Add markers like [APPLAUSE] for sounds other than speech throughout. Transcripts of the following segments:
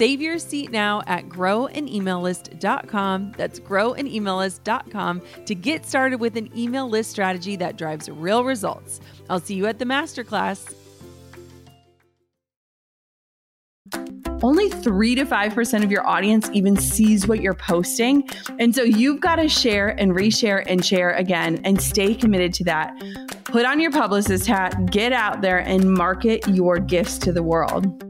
Save your seat now at growanemaillist.com. That's growanemaillist.com to get started with an email list strategy that drives real results. I'll see you at the masterclass. Only 3 to 5% of your audience even sees what you're posting. And so you've got to share and reshare and share again and stay committed to that. Put on your publicist hat, get out there and market your gifts to the world.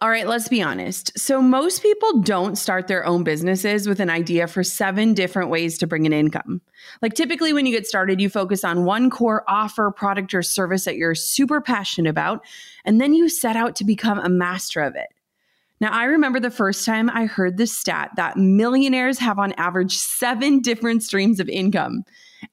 All right, let's be honest. So, most people don't start their own businesses with an idea for seven different ways to bring in income. Like, typically, when you get started, you focus on one core offer, product, or service that you're super passionate about, and then you set out to become a master of it. Now, I remember the first time I heard this stat that millionaires have on average seven different streams of income.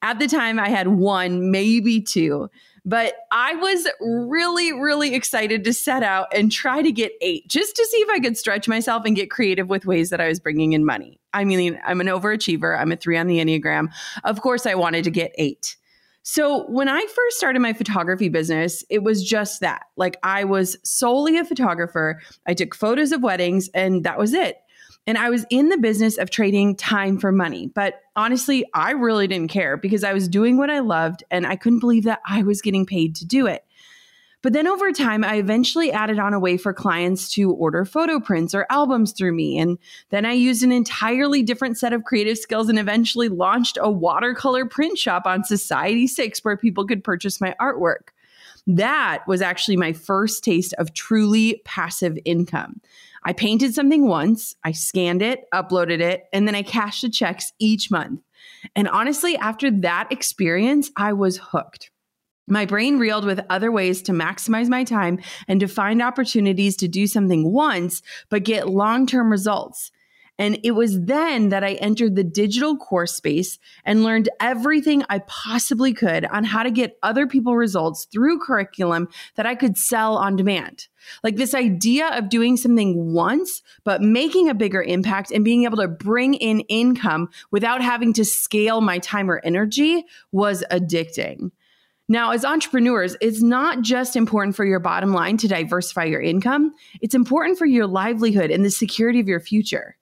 At the time, I had one, maybe two. But I was really, really excited to set out and try to get eight just to see if I could stretch myself and get creative with ways that I was bringing in money. I mean, I'm an overachiever, I'm a three on the Enneagram. Of course, I wanted to get eight. So, when I first started my photography business, it was just that. Like, I was solely a photographer. I took photos of weddings, and that was it. And I was in the business of trading time for money. But honestly, I really didn't care because I was doing what I loved and I couldn't believe that I was getting paid to do it. But then over time, I eventually added on a way for clients to order photo prints or albums through me. And then I used an entirely different set of creative skills and eventually launched a watercolor print shop on Society 6 where people could purchase my artwork. That was actually my first taste of truly passive income. I painted something once, I scanned it, uploaded it, and then I cashed the checks each month. And honestly, after that experience, I was hooked. My brain reeled with other ways to maximize my time and to find opportunities to do something once, but get long term results. And it was then that I entered the digital course space and learned everything I possibly could on how to get other people results through curriculum that I could sell on demand. Like this idea of doing something once, but making a bigger impact and being able to bring in income without having to scale my time or energy was addicting. Now, as entrepreneurs, it's not just important for your bottom line to diversify your income, it's important for your livelihood and the security of your future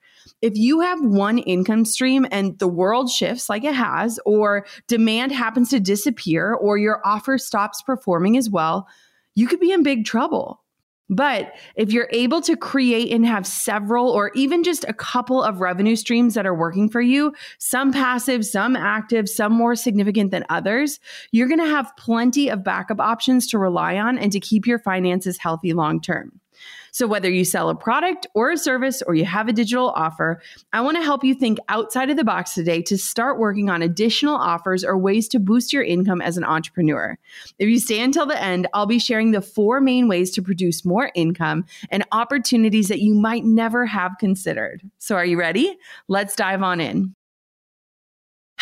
if you have one income stream and the world shifts like it has, or demand happens to disappear, or your offer stops performing as well, you could be in big trouble. But if you're able to create and have several or even just a couple of revenue streams that are working for you, some passive, some active, some more significant than others, you're going to have plenty of backup options to rely on and to keep your finances healthy long term. So, whether you sell a product or a service or you have a digital offer, I want to help you think outside of the box today to start working on additional offers or ways to boost your income as an entrepreneur. If you stay until the end, I'll be sharing the four main ways to produce more income and opportunities that you might never have considered. So, are you ready? Let's dive on in.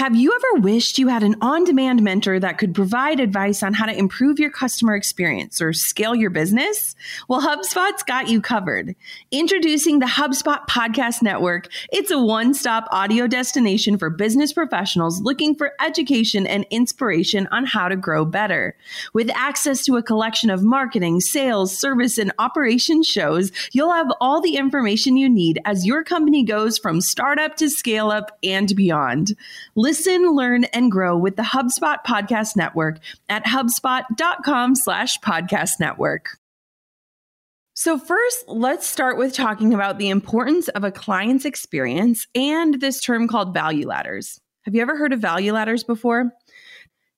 Have you ever wished you had an on demand mentor that could provide advice on how to improve your customer experience or scale your business? Well, HubSpot's got you covered. Introducing the HubSpot Podcast Network, it's a one stop audio destination for business professionals looking for education and inspiration on how to grow better. With access to a collection of marketing, sales, service, and operations shows, you'll have all the information you need as your company goes from startup to scale up and beyond. Learn, and grow with the HubSpot Podcast Network at HubSpot.com slash podcast network. So, first, let's start with talking about the importance of a client's experience and this term called value ladders. Have you ever heard of value ladders before?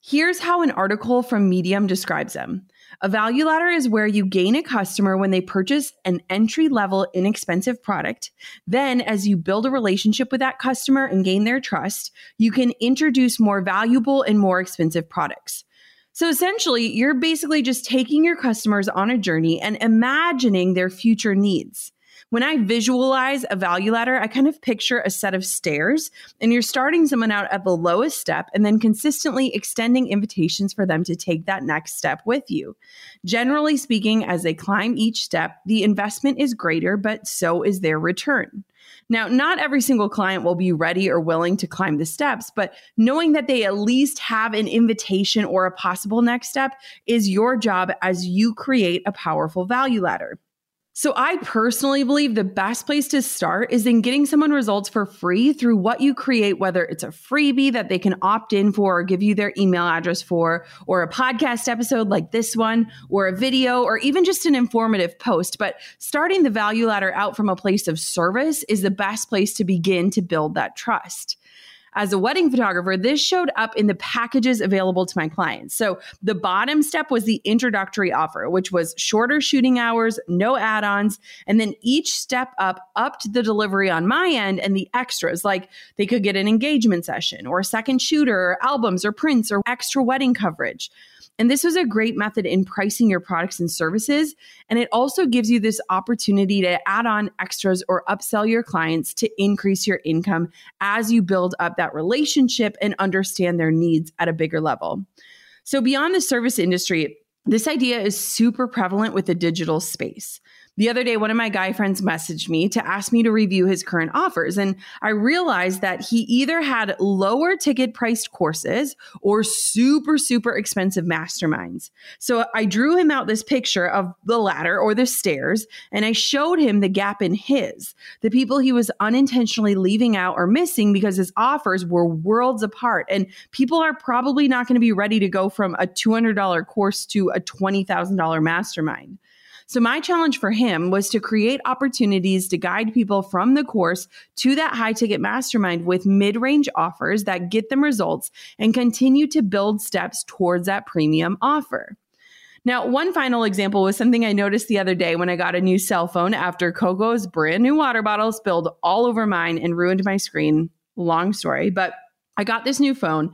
Here's how an article from Medium describes them a value ladder is where you gain a customer when they purchase an entry level inexpensive product. Then, as you build a relationship with that customer and gain their trust, you can introduce more valuable and more expensive products. So essentially, you're basically just taking your customers on a journey and imagining their future needs. When I visualize a value ladder, I kind of picture a set of stairs, and you're starting someone out at the lowest step and then consistently extending invitations for them to take that next step with you. Generally speaking, as they climb each step, the investment is greater, but so is their return. Now, not every single client will be ready or willing to climb the steps, but knowing that they at least have an invitation or a possible next step is your job as you create a powerful value ladder. So, I personally believe the best place to start is in getting someone results for free through what you create, whether it's a freebie that they can opt in for or give you their email address for, or a podcast episode like this one, or a video, or even just an informative post. But starting the value ladder out from a place of service is the best place to begin to build that trust as a wedding photographer, this showed up in the packages available to my clients. So the bottom step was the introductory offer, which was shorter shooting hours, no add ons, and then each step up up to the delivery on my end and the extras, like they could get an engagement session or a second shooter or albums or prints or extra wedding coverage. And this was a great method in pricing your products and services. And it also gives you this opportunity to add on extras or upsell your clients to increase your income as you build up that relationship and understand their needs at a bigger level. So, beyond the service industry, this idea is super prevalent with the digital space. The other day, one of my guy friends messaged me to ask me to review his current offers. And I realized that he either had lower ticket priced courses or super, super expensive masterminds. So I drew him out this picture of the ladder or the stairs, and I showed him the gap in his, the people he was unintentionally leaving out or missing because his offers were worlds apart. And people are probably not going to be ready to go from a $200 course to a $20,000 mastermind. So, my challenge for him was to create opportunities to guide people from the course to that high ticket mastermind with mid range offers that get them results and continue to build steps towards that premium offer. Now, one final example was something I noticed the other day when I got a new cell phone after Coco's brand new water bottle spilled all over mine and ruined my screen. Long story, but I got this new phone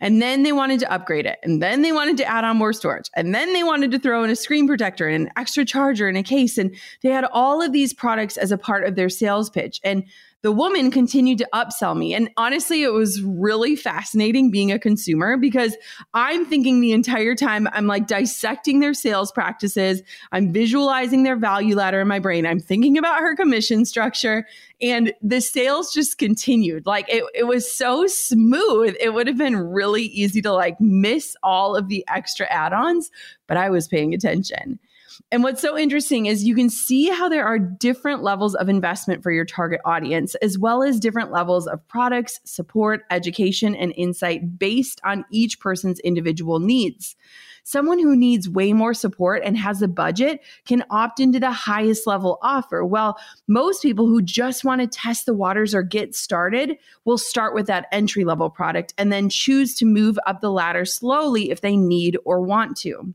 and then they wanted to upgrade it and then they wanted to add on more storage and then they wanted to throw in a screen protector and an extra charger and a case and they had all of these products as a part of their sales pitch. And the woman continued to upsell me. And honestly, it was really fascinating being a consumer because I'm thinking the entire time, I'm like dissecting their sales practices. I'm visualizing their value ladder in my brain. I'm thinking about her commission structure. And the sales just continued. Like it, it was so smooth. It would have been really easy to like miss all of the extra add ons, but I was paying attention. And what's so interesting is you can see how there are different levels of investment for your target audience, as well as different levels of products, support, education, and insight based on each person's individual needs. Someone who needs way more support and has a budget can opt into the highest level offer. While most people who just want to test the waters or get started will start with that entry level product and then choose to move up the ladder slowly if they need or want to.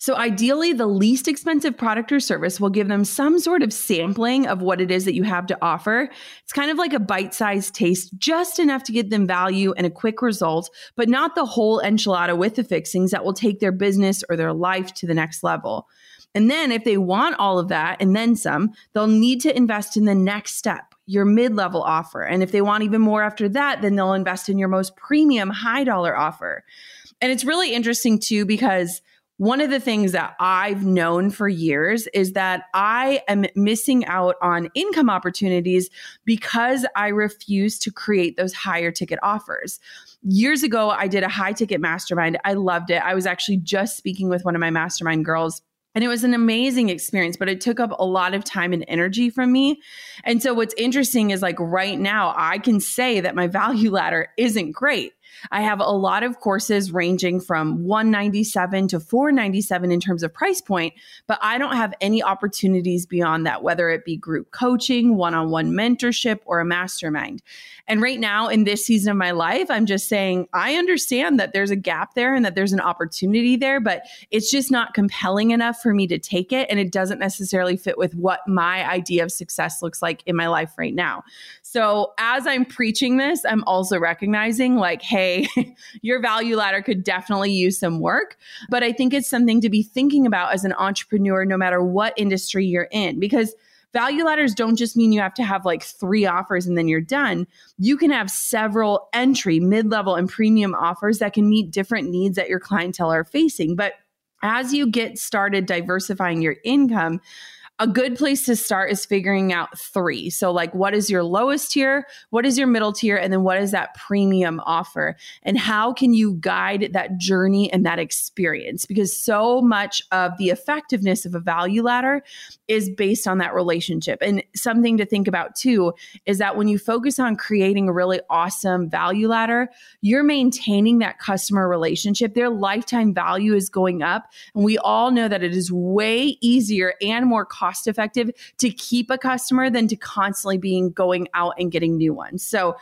So, ideally, the least expensive product or service will give them some sort of sampling of what it is that you have to offer. It's kind of like a bite sized taste, just enough to get them value and a quick result, but not the whole enchilada with the fixings that will take their business or their life to the next level. And then, if they want all of that and then some, they'll need to invest in the next step, your mid level offer. And if they want even more after that, then they'll invest in your most premium high dollar offer. And it's really interesting too, because one of the things that I've known for years is that I am missing out on income opportunities because I refuse to create those higher ticket offers. Years ago, I did a high ticket mastermind. I loved it. I was actually just speaking with one of my mastermind girls and it was an amazing experience, but it took up a lot of time and energy from me. And so, what's interesting is like right now, I can say that my value ladder isn't great. I have a lot of courses ranging from 197 to 497 in terms of price point, but I don't have any opportunities beyond that, whether it be group coaching, one on one mentorship, or a mastermind. And right now, in this season of my life, I'm just saying, I understand that there's a gap there and that there's an opportunity there, but it's just not compelling enough for me to take it. And it doesn't necessarily fit with what my idea of success looks like in my life right now. So as I'm preaching this, I'm also recognizing, like, hey, [LAUGHS] your value ladder could definitely use some work. But I think it's something to be thinking about as an entrepreneur, no matter what industry you're in, because Value ladders don't just mean you have to have like three offers and then you're done. You can have several entry, mid level, and premium offers that can meet different needs that your clientele are facing. But as you get started diversifying your income, a good place to start is figuring out three. So, like, what is your lowest tier? What is your middle tier? And then what is that premium offer? And how can you guide that journey and that experience? Because so much of the effectiveness of a value ladder is based on that relationship. And something to think about too is that when you focus on creating a really awesome value ladder, you're maintaining that customer relationship. Their lifetime value is going up. And we all know that it is way easier and more cost cost effective to keep a customer than to constantly being going out and getting new ones. So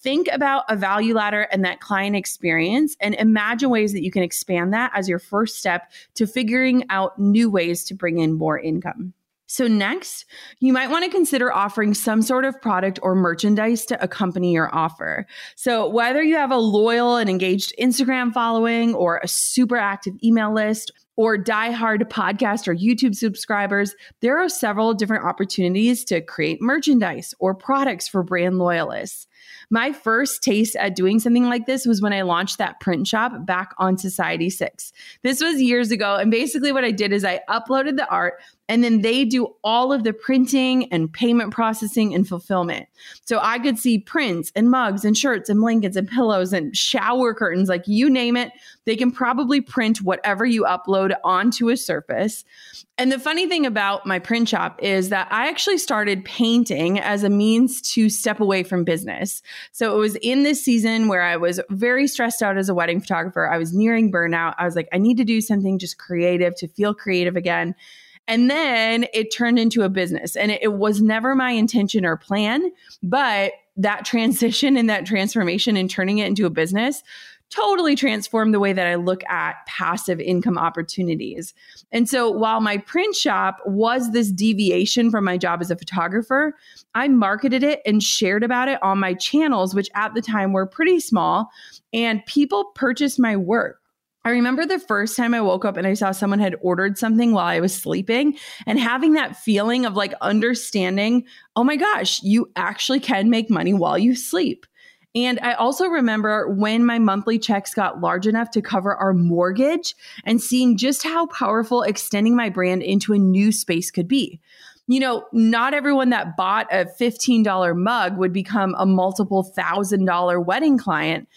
think about a value ladder and that client experience and imagine ways that you can expand that as your first step to figuring out new ways to bring in more income. So, next, you might want to consider offering some sort of product or merchandise to accompany your offer. So, whether you have a loyal and engaged Instagram following or a super active email list, or die-hard podcast or YouTube subscribers, there are several different opportunities to create merchandise or products for brand loyalists. My first taste at doing something like this was when I launched that print shop back on Society 6. This was years ago. And basically, what I did is I uploaded the art and then they do all of the printing and payment processing and fulfillment. So I could see prints and mugs and shirts and blankets and pillows and shower curtains, like you name it. They can probably print whatever you upload onto a surface. And the funny thing about my print shop is that I actually started painting as a means to step away from business. So it was in this season where I was very stressed out as a wedding photographer. I was nearing burnout. I was like, I need to do something just creative to feel creative again. And then it turned into a business. And it, it was never my intention or plan, but that transition and that transformation and turning it into a business totally transformed the way that I look at passive income opportunities. And so while my print shop was this deviation from my job as a photographer, I marketed it and shared about it on my channels, which at the time were pretty small, and people purchased my work. I remember the first time I woke up and I saw someone had ordered something while I was sleeping and having that feeling of like understanding, oh my gosh, you actually can make money while you sleep. And I also remember when my monthly checks got large enough to cover our mortgage and seeing just how powerful extending my brand into a new space could be. You know, not everyone that bought a $15 mug would become a multiple thousand dollar wedding client.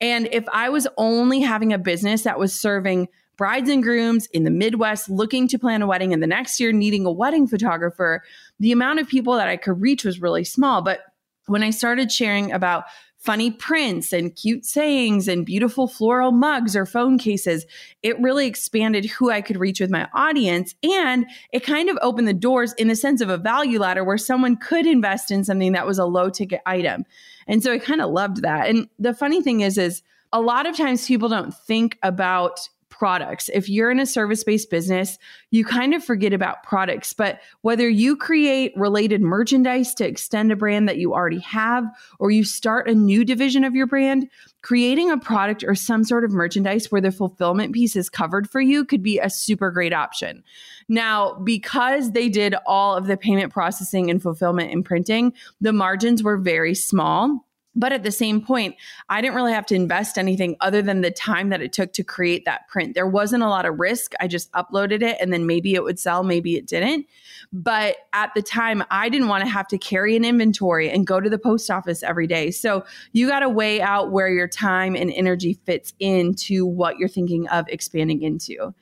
And if I was only having a business that was serving brides and grooms in the Midwest looking to plan a wedding and the next year needing a wedding photographer, the amount of people that I could reach was really small. But when I started sharing about funny prints and cute sayings and beautiful floral mugs or phone cases, it really expanded who I could reach with my audience. And it kind of opened the doors in the sense of a value ladder where someone could invest in something that was a low ticket item. And so I kind of loved that. And the funny thing is, is a lot of times people don't think about products. If you're in a service based business, you kind of forget about products. But whether you create related merchandise to extend a brand that you already have, or you start a new division of your brand, creating a product or some sort of merchandise where the fulfillment piece is covered for you could be a super great option. Now, because they did all of the payment processing and fulfillment and printing, the margins were very small. But at the same point, I didn't really have to invest anything other than the time that it took to create that print. There wasn't a lot of risk. I just uploaded it and then maybe it would sell, maybe it didn't. But at the time, I didn't want to have to carry an inventory and go to the post office every day. So you got to weigh out where your time and energy fits into what you're thinking of expanding into.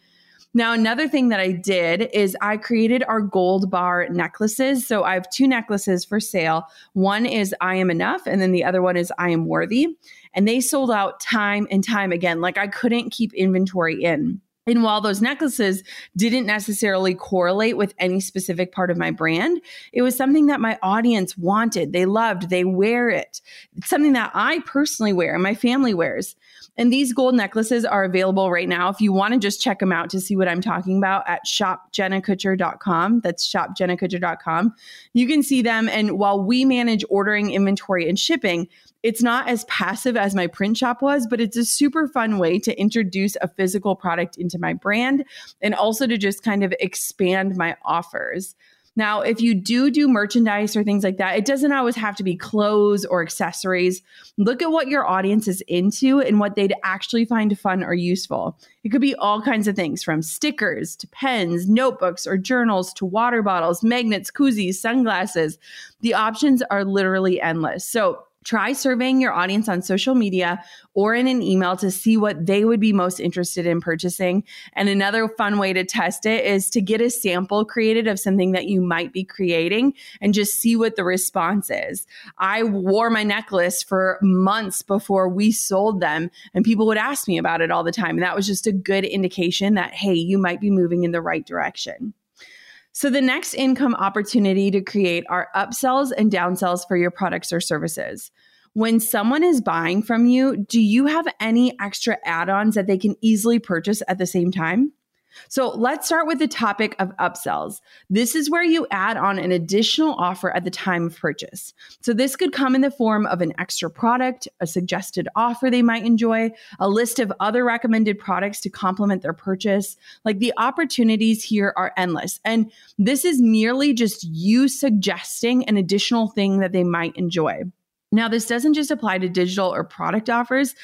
Now, another thing that I did is I created our gold bar necklaces. So I have two necklaces for sale. One is I am enough, and then the other one is I am worthy. And they sold out time and time again. Like I couldn't keep inventory in. And while those necklaces didn't necessarily correlate with any specific part of my brand, it was something that my audience wanted. They loved, they wear it. It's something that I personally wear and my family wears. And these gold necklaces are available right now. If you want to just check them out to see what I'm talking about at shopjennakutcher.com, that's shopjennakutcher.com. You can see them. And while we manage ordering, inventory, and shipping, it's not as passive as my print shop was, but it's a super fun way to introduce a physical product into my brand and also to just kind of expand my offers. Now, if you do do merchandise or things like that, it doesn't always have to be clothes or accessories. Look at what your audience is into and what they'd actually find fun or useful. It could be all kinds of things from stickers to pens, notebooks or journals to water bottles, magnets, koozies, sunglasses. The options are literally endless. So, Try surveying your audience on social media or in an email to see what they would be most interested in purchasing. And another fun way to test it is to get a sample created of something that you might be creating and just see what the response is. I wore my necklace for months before we sold them, and people would ask me about it all the time. And that was just a good indication that, hey, you might be moving in the right direction. So, the next income opportunity to create are upsells and downsells for your products or services. When someone is buying from you, do you have any extra add ons that they can easily purchase at the same time? So let's start with the topic of upsells. This is where you add on an additional offer at the time of purchase. So this could come in the form of an extra product, a suggested offer they might enjoy, a list of other recommended products to complement their purchase. Like the opportunities here are endless. And this is merely just you suggesting an additional thing that they might enjoy. Now, this doesn't just apply to digital or product offers.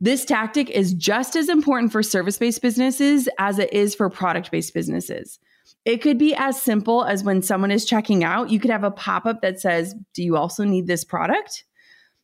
This tactic is just as important for service based businesses as it is for product based businesses. It could be as simple as when someone is checking out, you could have a pop up that says, Do you also need this product?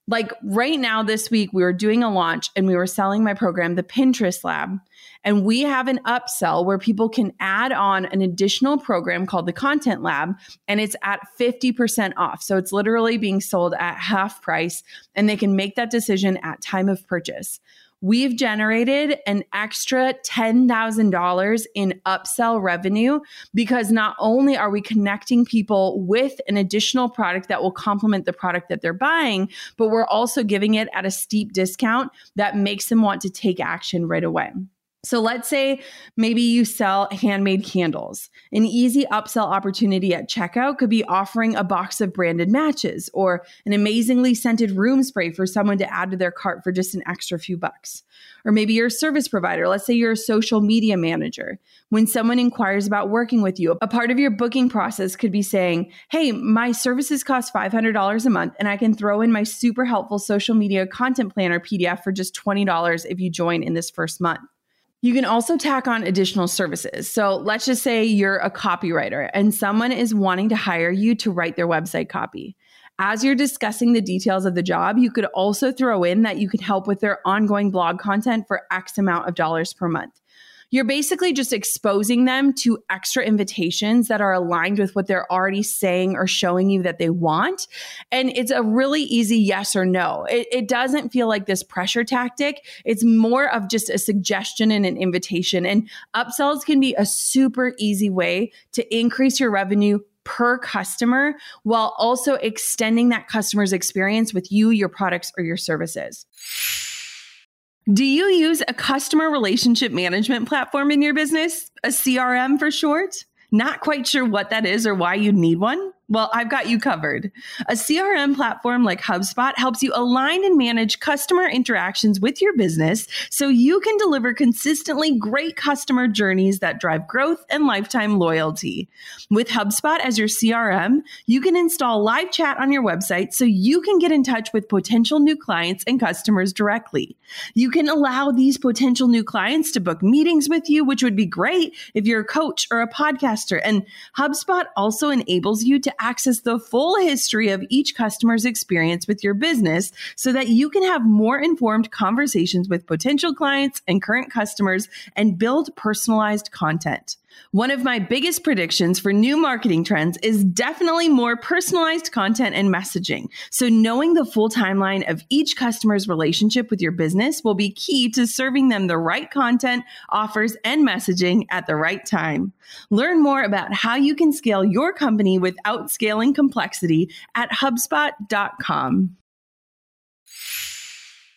Like right now, this week, we were doing a launch and we were selling my program, the Pinterest Lab. And we have an upsell where people can add on an additional program called the Content Lab, and it's at 50% off. So it's literally being sold at half price, and they can make that decision at time of purchase we've generated an extra $10,000 in upsell revenue because not only are we connecting people with an additional product that will complement the product that they're buying, but we're also giving it at a steep discount that makes them want to take action right away. So let's say maybe you sell handmade candles. An easy upsell opportunity at checkout could be offering a box of branded matches or an amazingly scented room spray for someone to add to their cart for just an extra few bucks. Or maybe you're a service provider. Let's say you're a social media manager. When someone inquires about working with you, a part of your booking process could be saying, Hey, my services cost $500 a month, and I can throw in my super helpful social media content planner PDF for just $20 if you join in this first month. You can also tack on additional services. So let's just say you're a copywriter and someone is wanting to hire you to write their website copy. As you're discussing the details of the job, you could also throw in that you can help with their ongoing blog content for X amount of dollars per month you're basically just exposing them to extra invitations that are aligned with what they're already saying or showing you that they want. And it's a really easy yes or no. It, it doesn't feel like this pressure tactic. It's more of just a suggestion and an invitation. And upsells can be a super easy way to increase your revenue per customer while also extending that customer's experience with you, your products, or your services. Do you use a customer relationship management platform in your business? A CRM for short? Not quite sure what that is or why you'd need one? Well, I've got you covered. A CRM platform like HubSpot helps you align and manage customer interactions with your business so you can deliver consistently great customer journeys that drive growth and lifetime loyalty. With HubSpot as your CRM, you can install live chat on your website so you can get in touch with potential new clients and customers directly. You can allow these potential new clients to book meetings with you, which would be great if you're a coach or a podcaster. And HubSpot also enables you to access the full history of each customer's experience with your business so that you can have more informed conversations with potential clients and current customers and build personalized content. One of my biggest predictions for new marketing trends is definitely more personalized content and messaging. So, knowing the full timeline of each customer's relationship with your business will be key to serving them the right content, offers, and messaging at the right time. Learn more about how you can scale your company without scaling complexity at HubSpot.com.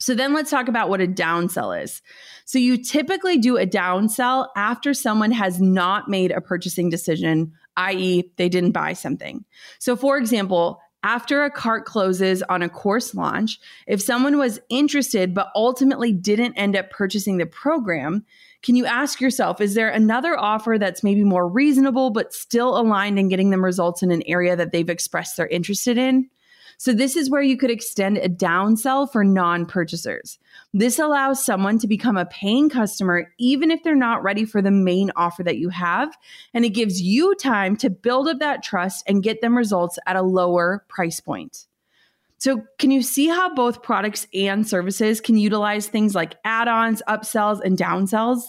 So then let's talk about what a downsell is. So you typically do a downsell after someone has not made a purchasing decision, i.e., they didn't buy something. So for example, after a cart closes on a course launch, if someone was interested but ultimately didn't end up purchasing the program, can you ask yourself, is there another offer that's maybe more reasonable but still aligned in getting them results in an area that they've expressed they're interested in? So this is where you could extend a downsell for non-purchasers. This allows someone to become a paying customer even if they're not ready for the main offer that you have, and it gives you time to build up that trust and get them results at a lower price point. So, can you see how both products and services can utilize things like add ons, upsells, and downsells?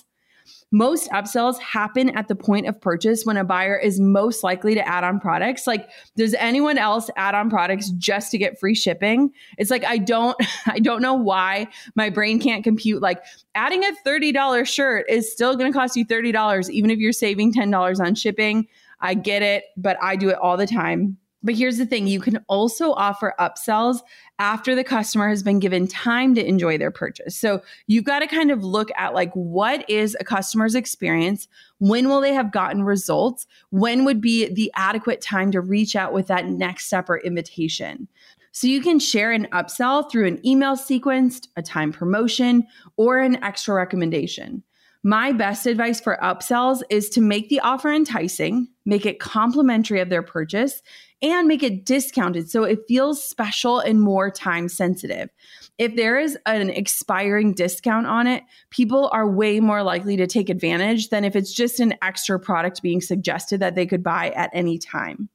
Most upsells happen at the point of purchase when a buyer is most likely to add on products. Like, does anyone else add on products just to get free shipping? It's like, I don't, [LAUGHS] I don't know why my brain can't compute. Like, adding a $30 shirt is still going to cost you $30, even if you're saving $10 on shipping. I get it, but I do it all the time. But here's the thing you can also offer upsells after the customer has been given time to enjoy their purchase. So you've got to kind of look at like what is a customer's experience? When will they have gotten results? When would be the adequate time to reach out with that next step or invitation? So you can share an upsell through an email sequence, a time promotion, or an extra recommendation. My best advice for upsells is to make the offer enticing, make it complimentary of their purchase, and make it discounted so it feels special and more time sensitive. If there is an expiring discount on it, people are way more likely to take advantage than if it's just an extra product being suggested that they could buy at any time.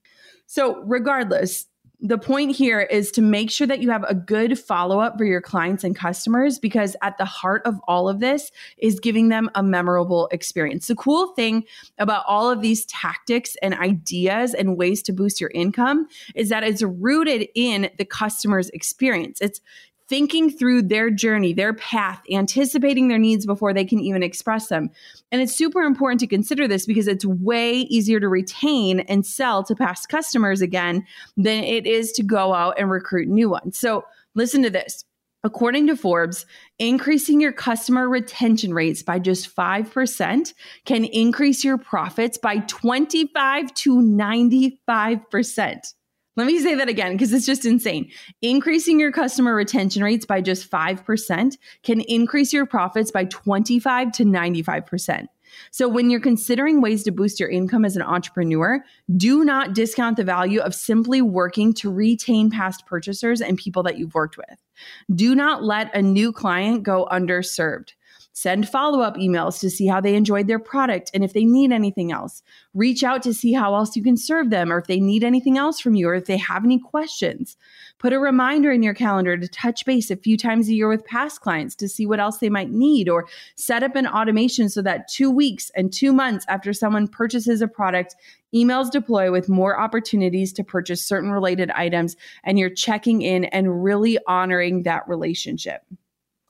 So, regardless, the point here is to make sure that you have a good follow up for your clients and customers because at the heart of all of this is giving them a memorable experience. The cool thing about all of these tactics and ideas and ways to boost your income is that it's rooted in the customer's experience. It's thinking through their journey, their path, anticipating their needs before they can even express them. And it's super important to consider this because it's way easier to retain and sell to past customers again than it is to go out and recruit new ones. So listen to this. According to Forbes, increasing your customer retention rates by just 5% can increase your profits by 25 to 95%. Let me say that again because it's just insane. Increasing your customer retention rates by just 5% can increase your profits by 25 to 95%. So, when you're considering ways to boost your income as an entrepreneur, do not discount the value of simply working to retain past purchasers and people that you've worked with. Do not let a new client go underserved. Send follow up emails to see how they enjoyed their product and if they need anything else. Reach out to see how else you can serve them or if they need anything else from you or if they have any questions. Put a reminder in your calendar to touch base a few times a year with past clients to see what else they might need or set up an automation so that two weeks and two months after someone purchases a product, emails deploy with more opportunities to purchase certain related items and you're checking in and really honoring that relationship.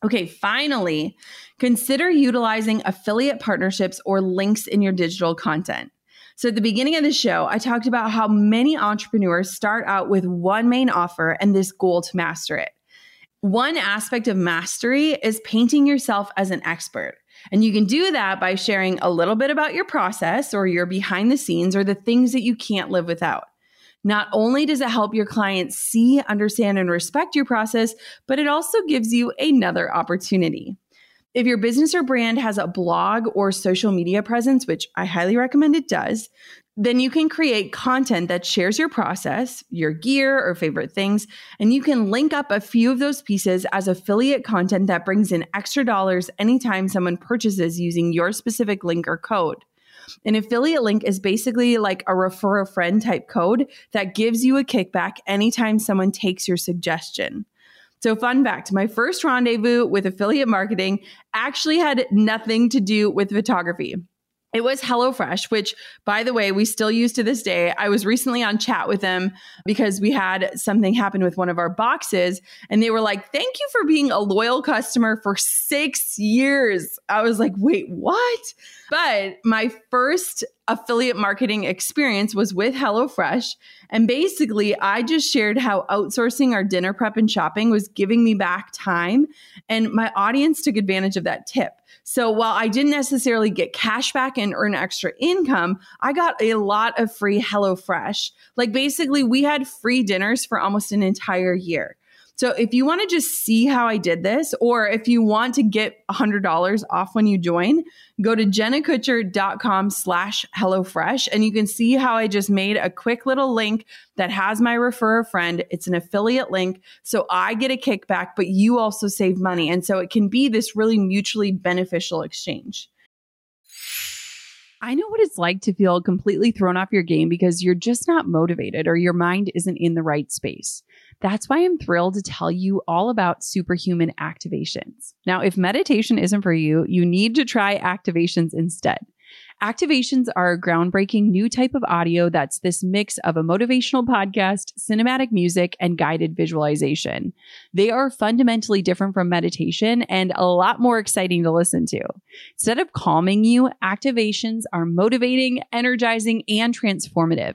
Okay, finally, consider utilizing affiliate partnerships or links in your digital content. So, at the beginning of the show, I talked about how many entrepreneurs start out with one main offer and this goal to master it. One aspect of mastery is painting yourself as an expert. And you can do that by sharing a little bit about your process or your behind the scenes or the things that you can't live without. Not only does it help your clients see, understand, and respect your process, but it also gives you another opportunity. If your business or brand has a blog or social media presence, which I highly recommend it does, then you can create content that shares your process, your gear, or favorite things, and you can link up a few of those pieces as affiliate content that brings in extra dollars anytime someone purchases using your specific link or code. An affiliate link is basically like a refer a friend type code that gives you a kickback anytime someone takes your suggestion. So, fun fact my first rendezvous with affiliate marketing actually had nothing to do with photography. It was HelloFresh, which, by the way, we still use to this day. I was recently on chat with them because we had something happen with one of our boxes, and they were like, Thank you for being a loyal customer for six years. I was like, Wait, what? But my first affiliate marketing experience was with HelloFresh. And basically, I just shared how outsourcing our dinner prep and shopping was giving me back time. And my audience took advantage of that tip. So while I didn't necessarily get cash back and earn extra income, I got a lot of free HelloFresh. Like basically, we had free dinners for almost an entire year. So if you want to just see how I did this, or if you want to get $100 off when you join, go to jennakutcher.com slash HelloFresh and you can see how I just made a quick little link that has my refer a friend. It's an affiliate link. So I get a kickback, but you also save money. And so it can be this really mutually beneficial exchange. I know what it's like to feel completely thrown off your game because you're just not motivated or your mind isn't in the right space. That's why I'm thrilled to tell you all about superhuman activations. Now, if meditation isn't for you, you need to try activations instead. Activations are a groundbreaking new type of audio that's this mix of a motivational podcast, cinematic music, and guided visualization. They are fundamentally different from meditation and a lot more exciting to listen to. Instead of calming you, activations are motivating, energizing, and transformative.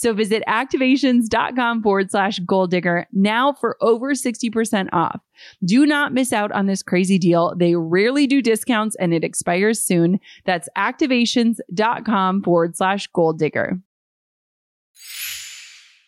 So visit activations.com forward slash goal digger now for over 60% off. Do not miss out on this crazy deal. They rarely do discounts and it expires soon. That's activations.com forward slash goal digger.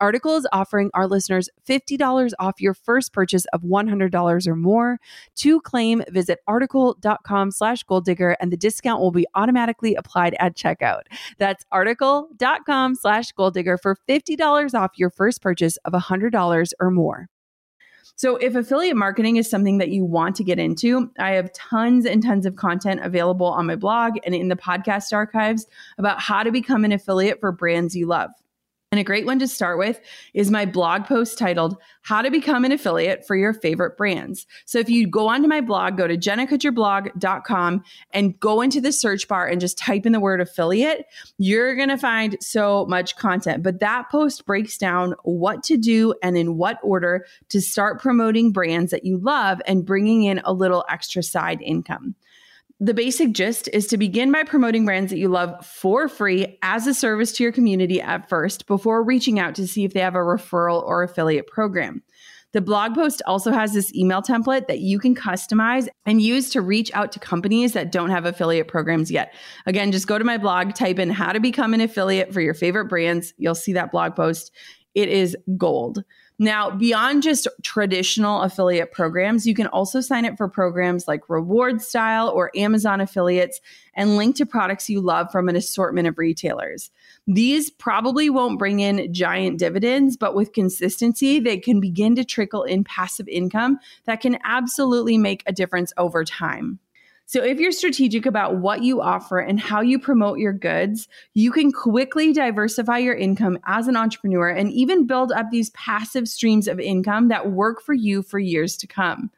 Article is offering our listeners $50 off your first purchase of $100 or more. To claim, visit article.com slash goal digger and the discount will be automatically applied at checkout. That's article.com slash goal digger for $50 off your first purchase of $100 or more. So, if affiliate marketing is something that you want to get into, I have tons and tons of content available on my blog and in the podcast archives about how to become an affiliate for brands you love. And a great one to start with is my blog post titled How to Become an Affiliate for Your Favorite Brands. So if you go onto my blog, go to jennakutcherblog.com and go into the search bar and just type in the word affiliate, you're going to find so much content. But that post breaks down what to do and in what order to start promoting brands that you love and bringing in a little extra side income. The basic gist is to begin by promoting brands that you love for free as a service to your community at first before reaching out to see if they have a referral or affiliate program. The blog post also has this email template that you can customize and use to reach out to companies that don't have affiliate programs yet. Again, just go to my blog, type in how to become an affiliate for your favorite brands. You'll see that blog post. It is gold. Now, beyond just traditional affiliate programs, you can also sign up for programs like rewardStyle or Amazon affiliates and link to products you love from an assortment of retailers. These probably won't bring in giant dividends, but with consistency, they can begin to trickle in passive income that can absolutely make a difference over time. So, if you're strategic about what you offer and how you promote your goods, you can quickly diversify your income as an entrepreneur and even build up these passive streams of income that work for you for years to come.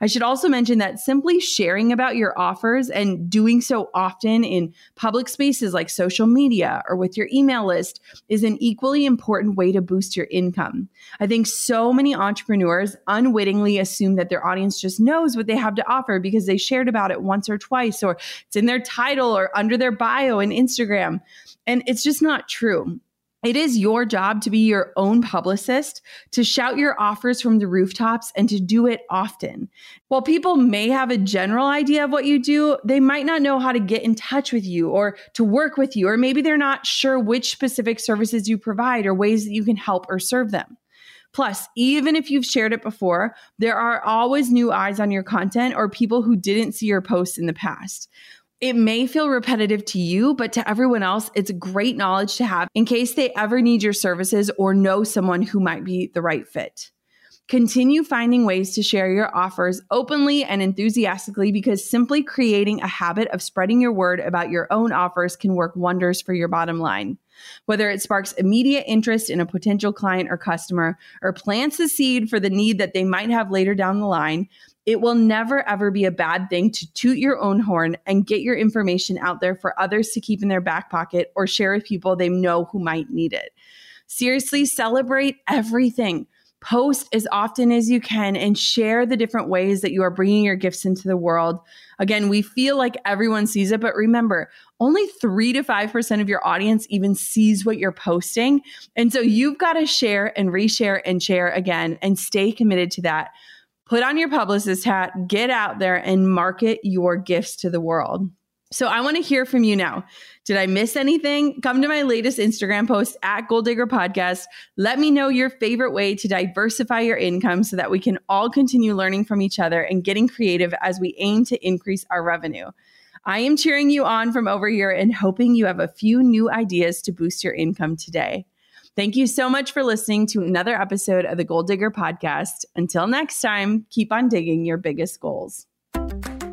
I should also mention that simply sharing about your offers and doing so often in public spaces like social media or with your email list is an equally important way to boost your income. I think so many entrepreneurs unwittingly assume that their audience just knows what they have to offer because they shared about it once or twice, or it's in their title or under their bio in Instagram. And it's just not true. It is your job to be your own publicist, to shout your offers from the rooftops, and to do it often. While people may have a general idea of what you do, they might not know how to get in touch with you or to work with you, or maybe they're not sure which specific services you provide or ways that you can help or serve them. Plus, even if you've shared it before, there are always new eyes on your content or people who didn't see your posts in the past. It may feel repetitive to you, but to everyone else, it's great knowledge to have in case they ever need your services or know someone who might be the right fit. Continue finding ways to share your offers openly and enthusiastically because simply creating a habit of spreading your word about your own offers can work wonders for your bottom line. Whether it sparks immediate interest in a potential client or customer or plants the seed for the need that they might have later down the line, it will never ever be a bad thing to toot your own horn and get your information out there for others to keep in their back pocket or share with people they know who might need it. Seriously, celebrate everything. Post as often as you can and share the different ways that you are bringing your gifts into the world. Again, we feel like everyone sees it, but remember, only 3 to 5% of your audience even sees what you're posting. And so you've got to share and reshare and share again and stay committed to that Put on your publicist hat, get out there and market your gifts to the world. So I want to hear from you now. Did I miss anything? Come to my latest Instagram post at Goal Digger Podcast. Let me know your favorite way to diversify your income so that we can all continue learning from each other and getting creative as we aim to increase our revenue. I am cheering you on from over here and hoping you have a few new ideas to boost your income today. Thank you so much for listening to another episode of the Goal Digger Podcast. Until next time, keep on digging your biggest goals.